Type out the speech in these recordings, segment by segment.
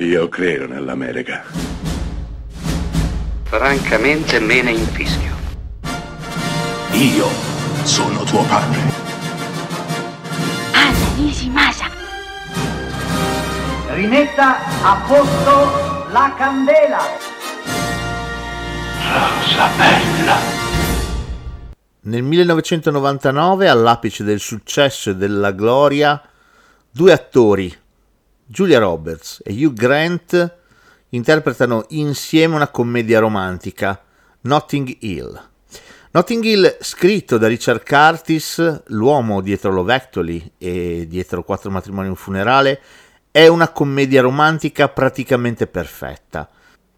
Io credo nell'America. Francamente me ne infischio. Io sono tuo padre. Anna Nishimasa. Rimetta a posto la candela. Rosa bella. Nel 1999, all'apice del successo e della gloria, due attori, Julia Roberts e Hugh Grant, interpretano insieme una commedia romantica, Notting Hill. Notting Hill, scritto da Richard Curtis, l'uomo dietro Love Actually e dietro Quattro matrimoni e un funerale, è una commedia romantica praticamente perfetta.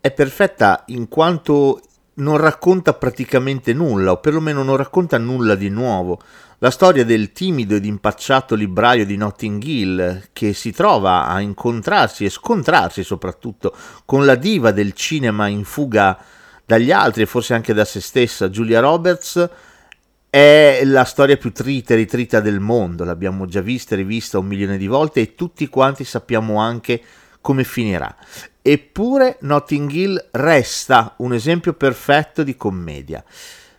È perfetta in quanto non racconta praticamente nulla, o perlomeno non racconta nulla di nuovo. La storia del timido ed impacciato libraio di Notting Hill che si trova a incontrarsi e scontrarsi soprattutto con la diva del cinema in fuga dagli altri e forse anche da se stessa, Julia Roberts, è la storia più trita e ritrita del mondo. L'abbiamo già vista e rivista un milione di volte e tutti quanti sappiamo anche come finirà. Eppure Notting Hill resta un esempio perfetto di commedia.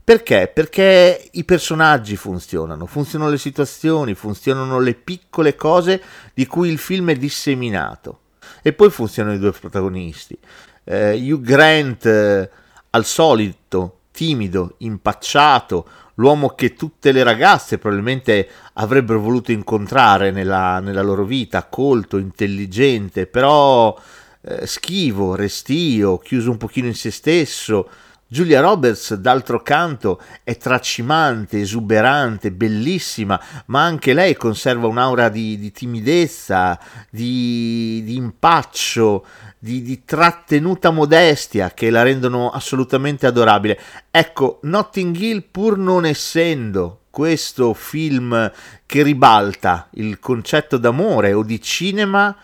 Perché? Perché i personaggi funzionano, funzionano le situazioni, funzionano le piccole cose di cui il film è disseminato. E poi funzionano i due protagonisti. Eh, Hugh Grant, eh, al solito, timido, impacciato, l'uomo che tutte le ragazze probabilmente avrebbero voluto incontrare nella, nella loro vita, colto, intelligente, però eh, schivo, restio, chiuso un pochino in se stesso. Giulia Roberts, d'altro canto, è tracimante, esuberante, bellissima, ma anche lei conserva un'aura di, di timidezza, di, di impaccio, di, di, trattenuta modestia che la rendono assolutamente adorabile. Ecco, Notting Hill, pur non essendo questo film che ribalta il concetto d'amore o di cinema,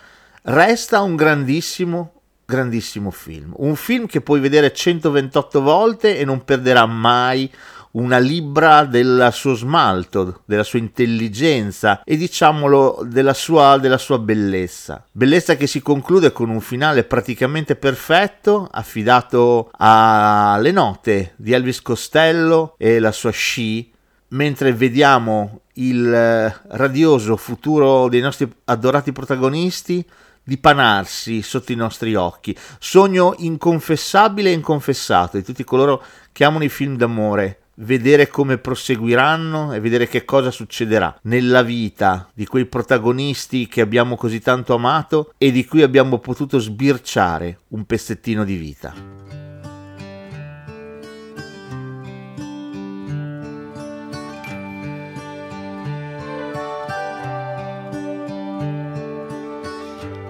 resta un grandissimo grandissimo film. Un film che puoi vedere 128 volte e non perderà mai una libra del suo smalto, della sua intelligenza e diciamolo della sua, della sua bellezza. Bellezza che si conclude con un finale praticamente perfetto, affidato alle note di Elvis Costello e la sua sci, mentre vediamo il radioso futuro dei nostri adorati protagonisti dipanarsi sotto i nostri occhi. Sogno inconfessabile e inconfessato di tutti coloro che amano i film d'amore. Vedere come proseguiranno e vedere che cosa succederà nella vita di quei protagonisti che abbiamo così tanto amato e di cui abbiamo potuto sbirciare un pezzettino di vita.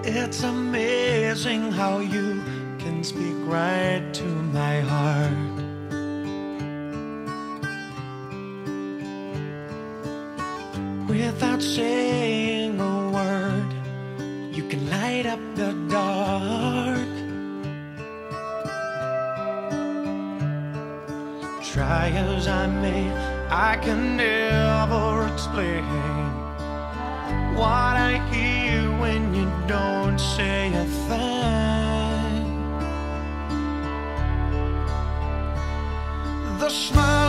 It's amazing how you can speak right to my heart. Without saying a word, you can light up the dark. Try as I may, I can never explain what I hear when you don't say a thing. The smile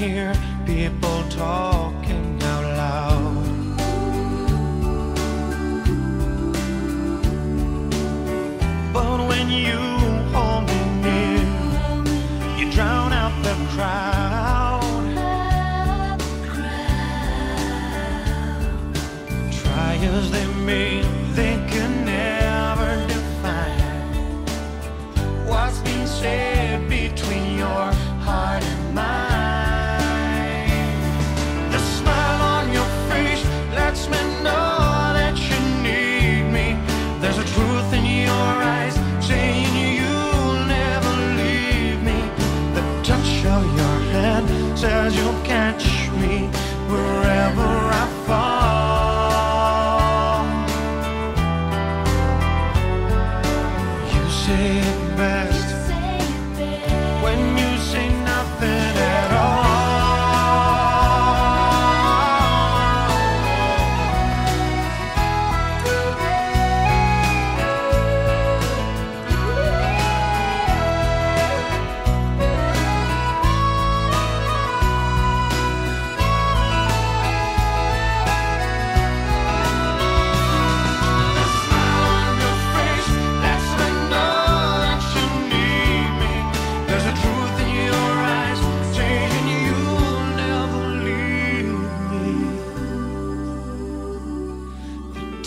Hear people talking out loud. But when you hold me near, you drown out the crowd. Try as they may, they can never define what's being said take best